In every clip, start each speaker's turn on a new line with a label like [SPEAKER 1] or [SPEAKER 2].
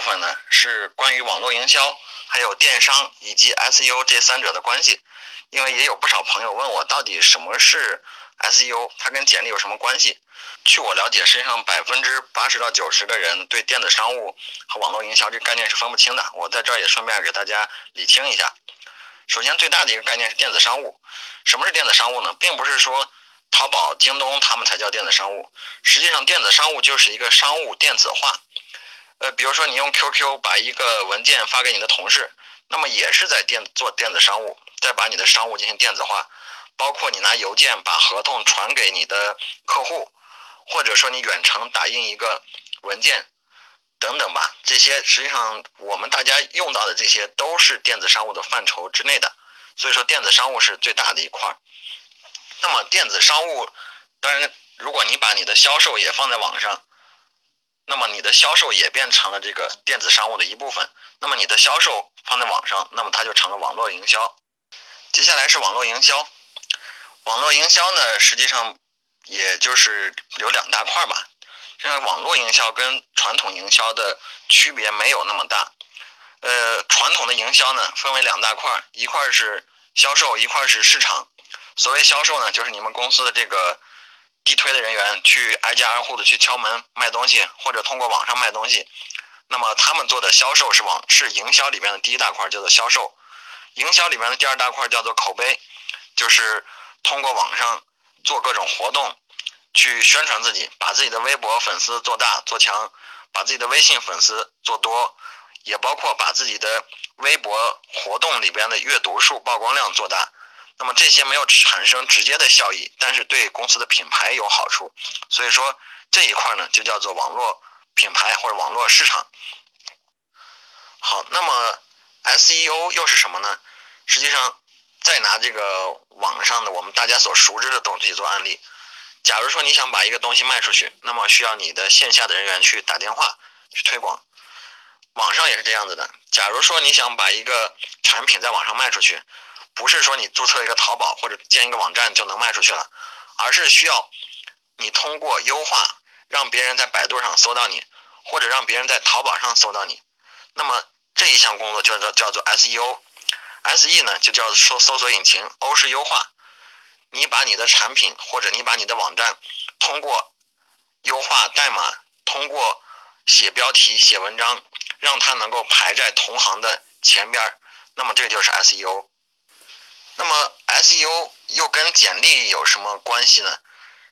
[SPEAKER 1] 部分呢是关于网络营销，还有电商以及 SEO 这三者的关系，因为也有不少朋友问我到底什么是 SEO，它跟简历有什么关系？据我了解，实际上百分之八十到九十的人对电子商务和网络营销这概念是分不清的。我在这儿也顺便给大家理清一下。首先，最大的一个概念是电子商务。什么是电子商务呢？并不是说淘宝、京东他们才叫电子商务，实际上电子商务就是一个商务电子化。呃，比如说你用 QQ 把一个文件发给你的同事，那么也是在电做电子商务，再把你的商务进行电子化，包括你拿邮件把合同传给你的客户，或者说你远程打印一个文件等等吧，这些实际上我们大家用到的这些都是电子商务的范畴之内的，所以说电子商务是最大的一块儿。那么电子商务，当然如果你把你的销售也放在网上。那么你的销售也变成了这个电子商务的一部分。那么你的销售放在网上，那么它就成了网络营销。接下来是网络营销。网络营销呢，实际上也就是有两大块吧。实际上，网络营销跟传统营销的区别没有那么大。呃，传统的营销呢，分为两大块，一块是销售，一块是市场。所谓销售呢，就是你们公司的这个。地推的人员去挨家挨户的去敲门卖东西，或者通过网上卖东西，那么他们做的销售是网是营销里面的第一大块，叫做销售。营销里面的第二大块叫做口碑，就是通过网上做各种活动，去宣传自己，把自己的微博粉丝做大做强，把自己的微信粉丝做多，也包括把自己的微博活动里边的阅读数、曝光量做大。那么这些没有产生直接的效益，但是对公司的品牌有好处，所以说这一块呢就叫做网络品牌或者网络市场。好，那么 SEO 又是什么呢？实际上，再拿这个网上的我们大家所熟知的东西做案例，假如说你想把一个东西卖出去，那么需要你的线下的人员去打电话去推广。网上也是这样子的，假如说你想把一个产品在网上卖出去。不是说你注册一个淘宝或者建一个网站就能卖出去了，而是需要你通过优化让别人在百度上搜到你，或者让别人在淘宝上搜到你。那么这一项工作叫做叫做 SEO，SE 呢就叫搜搜索引擎，O 是优化。你把你的产品或者你把你的网站通过优化代码，通过写标题写文章，让它能够排在同行的前边儿，那么这就是 SEO。那么 SEO 又跟简历有什么关系呢？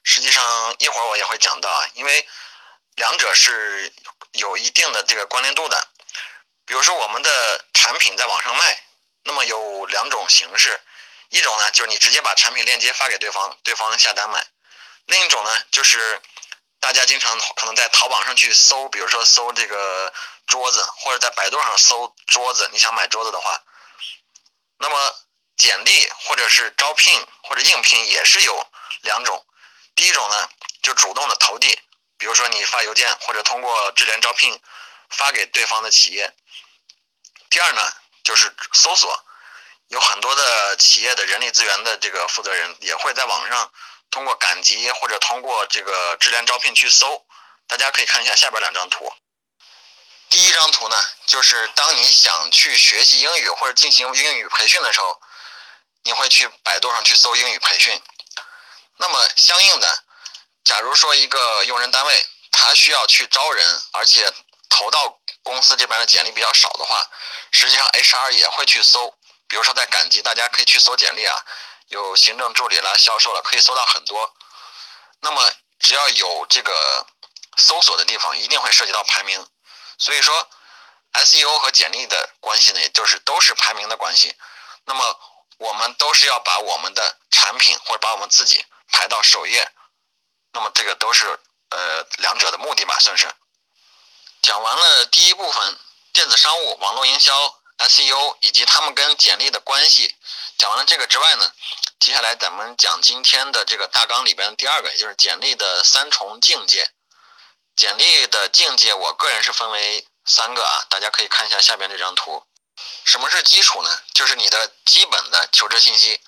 [SPEAKER 1] 实际上一会儿我也会讲到啊，因为两者是有一定的这个关联度的。比如说我们的产品在网上卖，那么有两种形式，一种呢就是你直接把产品链接发给对方，对方下单买；另一种呢就是大家经常可能在淘宝上去搜，比如说搜这个桌子，或者在百度上搜桌子，你想买桌子的话，那么。简历或者是招聘或者应聘也是有两种，第一种呢就主动的投递，比如说你发邮件或者通过智联招聘发给对方的企业。第二呢就是搜索，有很多的企业的人力资源的这个负责人也会在网上通过赶集或者通过这个智联招聘去搜，大家可以看一下下边两张图。第一张图呢就是当你想去学习英语或者进行英语培训的时候。你会去百度上去搜英语培训，那么相应的，假如说一个用人单位他需要去招人，而且投到公司这边的简历比较少的话，实际上 HR 也会去搜，比如说在赶集，大家可以去搜简历啊，有行政助理啦、销售了，可以搜到很多。那么只要有这个搜索的地方，一定会涉及到排名。所以说，SEO 和简历的关系呢，也就是都是排名的关系。那么我们都是要把我们的产品或者把我们自己排到首页，那么这个都是呃两者的目的吧，算是。讲完了第一部分，电子商务、网络营销、SEO 以及他们跟简历的关系。讲完了这个之外呢，接下来咱们讲今天的这个大纲里边第二个，也就是简历的三重境界。简历的境界，我个人是分为三个啊，大家可以看一下下边这张图。什么是基础呢？就是你的基本的求职信息，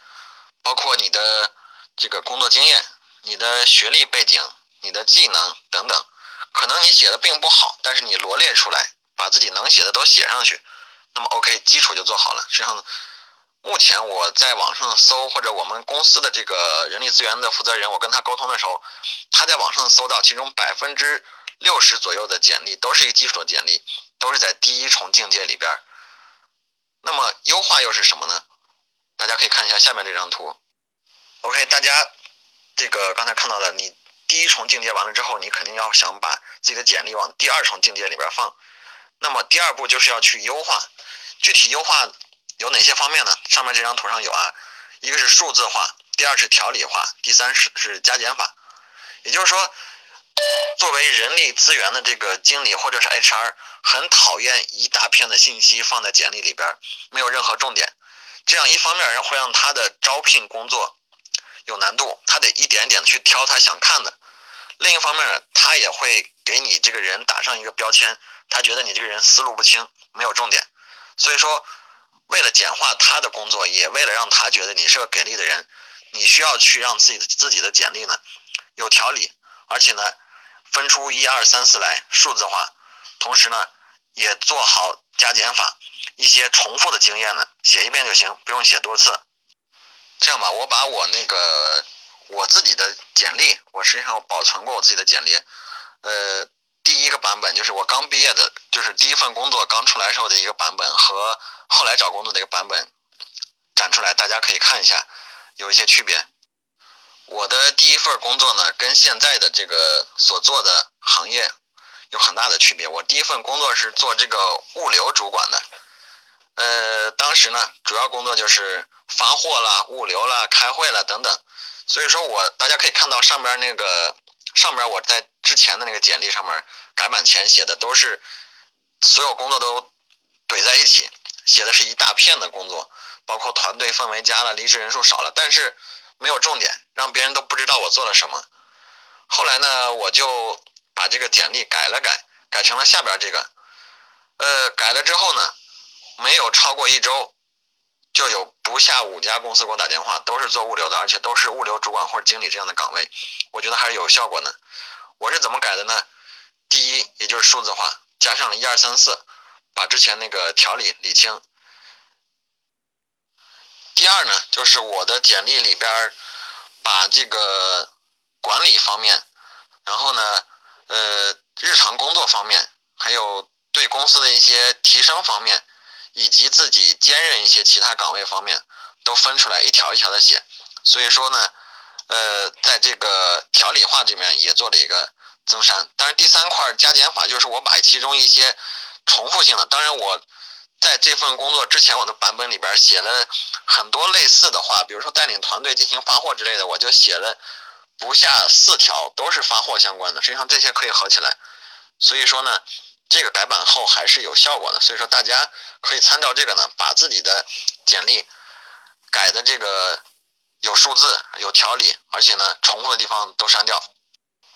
[SPEAKER 1] 包括你的这个工作经验、你的学历背景、你的技能等等。可能你写的并不好，但是你罗列出来，把自己能写的都写上去，那么 OK，基础就做好了。实际上，目前我在网上搜，或者我们公司的这个人力资源的负责人，我跟他沟通的时候，他在网上搜到其中百分之。六十左右的简历都是一个基础的简历，都是在第一重境界里边。那么优化又是什么呢？大家可以看一下下面这张图。OK，大家这个刚才看到的，你第一重境界完了之后，你肯定要想把自己的简历往第二重境界里边放。那么第二步就是要去优化，具体优化有哪些方面呢？上面这张图上有啊，一个是数字化，第二是条理化，第三是是加减法。也就是说。作为人力资源的这个经理或者是 HR，很讨厌一大片的信息放在简历里边，没有任何重点。这样一方面会让他的招聘工作有难度，他得一点点去挑他想看的；另一方面，他也会给你这个人打上一个标签，他觉得你这个人思路不清，没有重点。所以说，为了简化他的工作，也为了让他觉得你是个给力的人，你需要去让自己自己的简历呢有条理，而且呢。分出一二三四来数字化，同时呢，也做好加减法，一些重复的经验呢，写一遍就行，不用写多次。这样吧，我把我那个我自己的简历，我实际上保存过我自己的简历，呃，第一个版本就是我刚毕业的，就是第一份工作刚出来时候的一个版本，和后来找工作的一个版本展出来，大家可以看一下，有一些区别。我的第一份工作呢，跟现在的这个所做的行业有很大的区别。我第一份工作是做这个物流主管的，呃，当时呢，主要工作就是发货啦、物流啦、开会啦等等。所以说我大家可以看到上边那个上边我在之前的那个简历上面改版前写的都是所有工作都怼在一起，写的是一大片的工作，包括团队氛围加了、离职人数少了，但是。没有重点，让别人都不知道我做了什么。后来呢，我就把这个简历改了改，改成了下边这个。呃，改了之后呢，没有超过一周，就有不下五家公司给我打电话，都是做物流的，而且都是物流主管或者经理这样的岗位。我觉得还是有效果的。我是怎么改的呢？第一，也就是数字化，加上了一二三四，把之前那个条理理清。第二呢，就是我的简历里边把这个管理方面，然后呢，呃，日常工作方面，还有对公司的一些提升方面，以及自己兼任一些其他岗位方面，都分出来一条一条的写。所以说呢，呃，在这个条理化这边也做了一个增删。但是第三块加减法就是我把其中一些重复性的，当然我。在这份工作之前，我的版本里边写了很多类似的话，比如说带领团队进行发货之类的，我就写了不下四条，都是发货相关的。实际上这些可以合起来，所以说呢，这个改版后还是有效果的。所以说大家可以参照这个呢，把自己的简历改的这个有数字、有条理，而且呢重复的地方都删掉。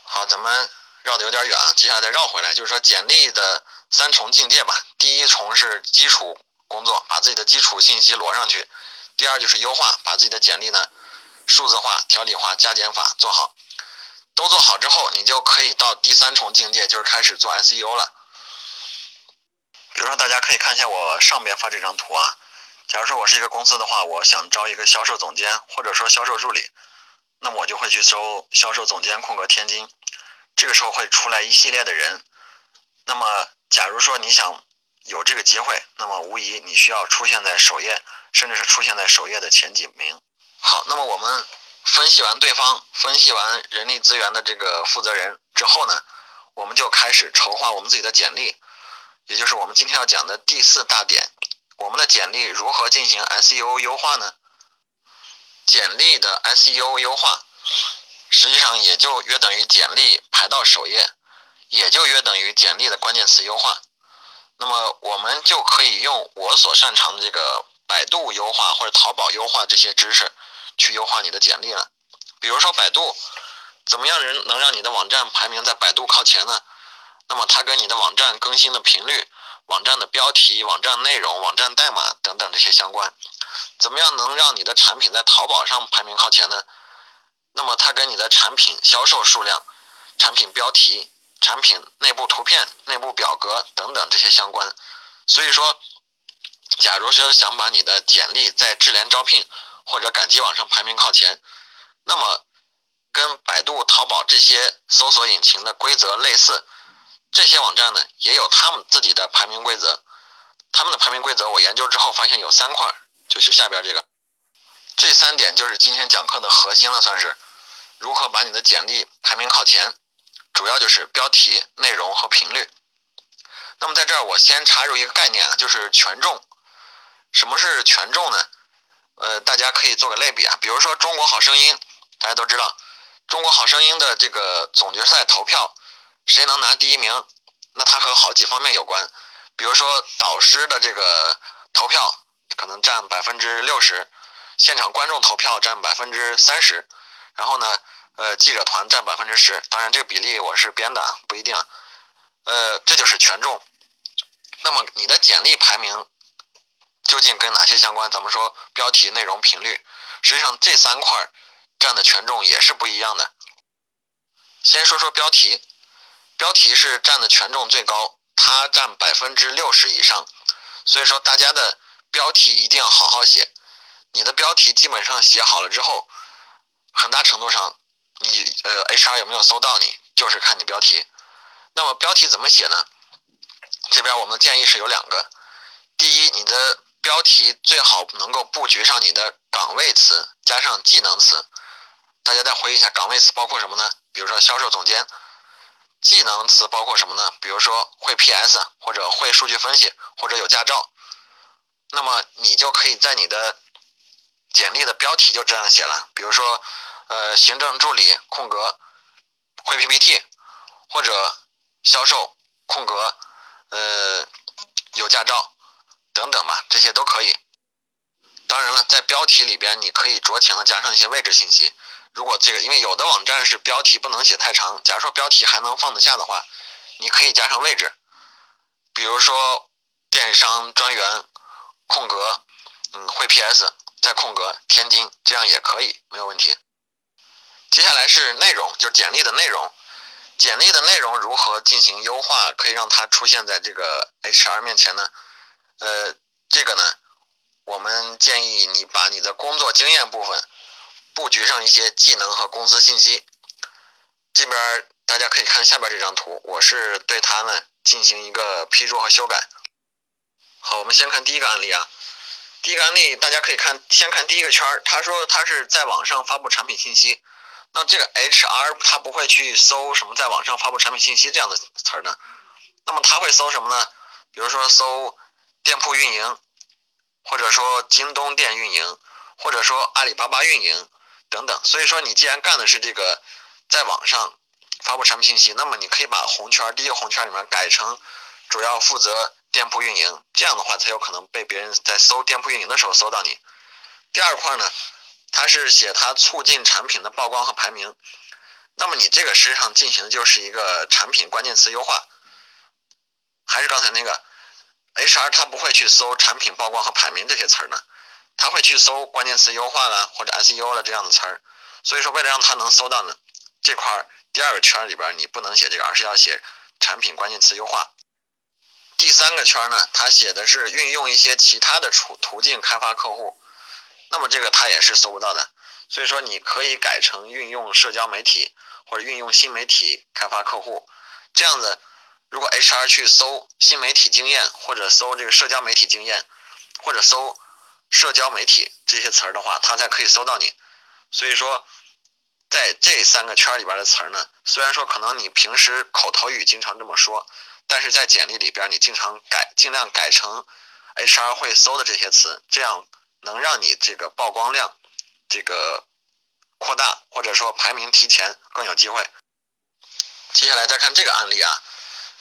[SPEAKER 1] 好，咱们绕的有点远啊，接下来再绕回来，就是说简历的。三重境界吧，第一重是基础工作，把自己的基础信息摞上去；第二就是优化，把自己的简历呢数字化、条理化、加减法做好。都做好之后，你就可以到第三重境界，就是开始做 SEO 了。比如说，大家可以看一下我上边发这张图啊。假如说我是一个公司的话，我想招一个销售总监，或者说销售助理，那么我就会去搜销售总监空格天津，这个时候会出来一系列的人，那么。假如说你想有这个机会，那么无疑你需要出现在首页，甚至是出现在首页的前几名。好，那么我们分析完对方，分析完人力资源的这个负责人之后呢，我们就开始筹划我们自己的简历，也就是我们今天要讲的第四大点：我们的简历如何进行 SEO 优化呢？简历的 SEO 优化，实际上也就约等于简历排到首页。也就约等于简历的关键词优化。那么我们就可以用我所擅长的这个百度优化或者淘宝优化这些知识去优化你的简历了。比如说百度，怎么样人能让你的网站排名在百度靠前呢？那么它跟你的网站更新的频率、网站的标题、网站内容、网站代码等等这些相关。怎么样能让你的产品在淘宝上排名靠前呢？那么它跟你的产品销售数量、产品标题、产品内部图片、内部表格等等这些相关。所以说，假如说想把你的简历在智联招聘或者赶集网上排名靠前，那么跟百度、淘宝这些搜索引擎的规则类似，这些网站呢也有他们自己的排名规则。他们的排名规则我研究之后发现有三块，就是下边这个。这三点就是今天讲课的核心了，算是如何把你的简历排名靠前，主要就是标题、内容和频率。那么在这儿我先插入一个概念啊，就是权重。什么是权重呢？呃，大家可以做个类比啊，比如说《中国好声音》，大家都知道，《中国好声音》的这个总决赛投票，谁能拿第一名？那它和好几方面有关，比如说导师的这个投票可能占百分之六十。现场观众投票占百分之三十，然后呢，呃，记者团占百分之十。当然，这个比例我是编的，不一定。呃，这就是权重。那么你的简历排名究竟跟哪些相关？咱们说标题、内容、频率，实际上这三块占的权重也是不一样的。先说说标题，标题是占的权重最高，它占百分之六十以上。所以说，大家的标题一定要好好写。你的标题基本上写好了之后，很大程度上，你呃 HR 有没有搜到你，就是看你标题。那么标题怎么写呢？这边我们的建议是有两个。第一，你的标题最好能够布局上你的岗位词，加上技能词。大家再回忆一下，岗位词包括什么呢？比如说销售总监。技能词包括什么呢？比如说会 PS，或者会数据分析，或者有驾照。那么你就可以在你的简历的标题就这样写了，比如说，呃，行政助理空格会 PPT，或者销售空格呃有驾照等等吧，这些都可以。当然了，在标题里边你可以酌情的加上一些位置信息。如果这个，因为有的网站是标题不能写太长，假如说标题还能放得下的话，你可以加上位置，比如说电商专员空格嗯会 PS。再空格天津，这样也可以，没有问题。接下来是内容，就是简历的内容。简历的内容如何进行优化，可以让它出现在这个 HR 面前呢？呃，这个呢，我们建议你把你的工作经验部分布局上一些技能和公司信息。这边大家可以看下边这张图，我是对它呢进行一个批注和修改。好，我们先看第一个案例啊。第一个案例，大家可以看，先看第一个圈儿。他说他是在网上发布产品信息，那这个 HR 他不会去搜什么在网上发布产品信息这样的词儿呢？那么他会搜什么呢？比如说搜店铺运营，或者说京东店运营，或者说阿里巴巴运营等等。所以说你既然干的是这个在网上发布产品信息，那么你可以把红圈第一个红圈里面改成主要负责。店铺运营，这样的话才有可能被别人在搜店铺运营的时候搜到你。第二块呢，它是写它促进产品的曝光和排名。那么你这个实际上进行的就是一个产品关键词优化。还是刚才那个 HR 他不会去搜产品曝光和排名这些词儿呢，他会去搜关键词优化了或者 SEO 了这样的词儿。所以说为了让他能搜到呢，这块第二个圈里边你不能写这个，而是要写产品关键词优化。第三个圈呢，他写的是运用一些其他的途途径开发客户，那么这个他也是搜不到的，所以说你可以改成运用社交媒体或者运用新媒体开发客户，这样子，如果 HR 去搜新媒体经验或者搜这个社交媒体经验或者搜社交媒体这些词儿的话，他才可以搜到你。所以说，在这三个圈里边的词儿呢，虽然说可能你平时口头语经常这么说。但是在简历里边，你经常改，尽量改成 HR 会搜的这些词，这样能让你这个曝光量这个扩大，或者说排名提前更有机会。接下来再看这个案例啊，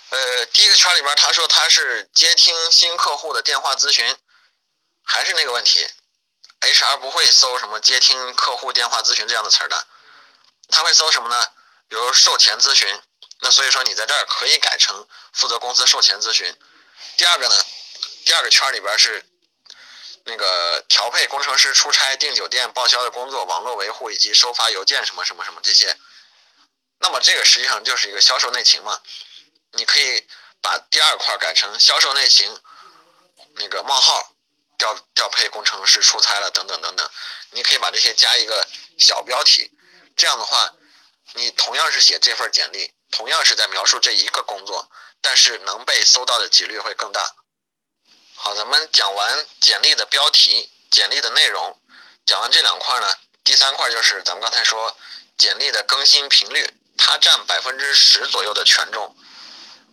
[SPEAKER 1] 呃，第一个圈里边他说他是接听新客户的电话咨询，还是那个问题，HR 不会搜什么接听客户电话咨询这样的词儿的，他会搜什么呢？比如售前咨询。那所以说你在这儿可以改成负责公司售前咨询。第二个呢，第二个圈里边是那个调配工程师出差、订酒店、报销的工作、网络维护以及收发邮件什么什么什么这些。那么这个实际上就是一个销售内勤嘛。你可以把第二块改成销售内勤，那个冒号调调配工程师出差了等等等等。你可以把这些加一个小标题，这样的话，你同样是写这份简历。同样是在描述这一个工作，但是能被搜到的几率会更大。好，咱们讲完简历的标题、简历的内容，讲完这两块呢，第三块就是咱们刚才说简历的更新频率，它占百分之十左右的权重。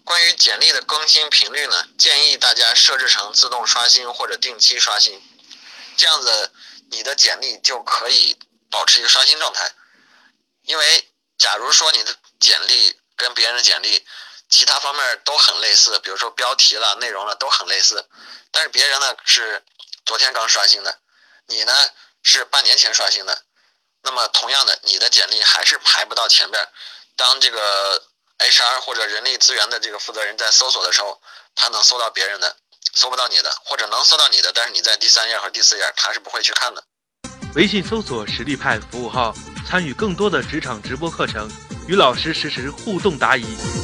[SPEAKER 1] 关于简历的更新频率呢，建议大家设置成自动刷新或者定期刷新，这样子你的简历就可以保持一个刷新状态。因为假如说你的简历，跟别人的简历，其他方面都很类似，比如说标题了、内容了都很类似，但是别人呢是昨天刚刷新的，你呢是半年前刷新的，那么同样的，你的简历还是排不到前边。当这个 HR 或者人力资源的这个负责人在搜索的时候，他能搜到别人的，搜不到你的，或者能搜到你的，但是你在第三页和第四页，他是不会去看的。
[SPEAKER 2] 微信搜索实力派服务号，参与更多的职场直播课程。与老师实时互动答疑。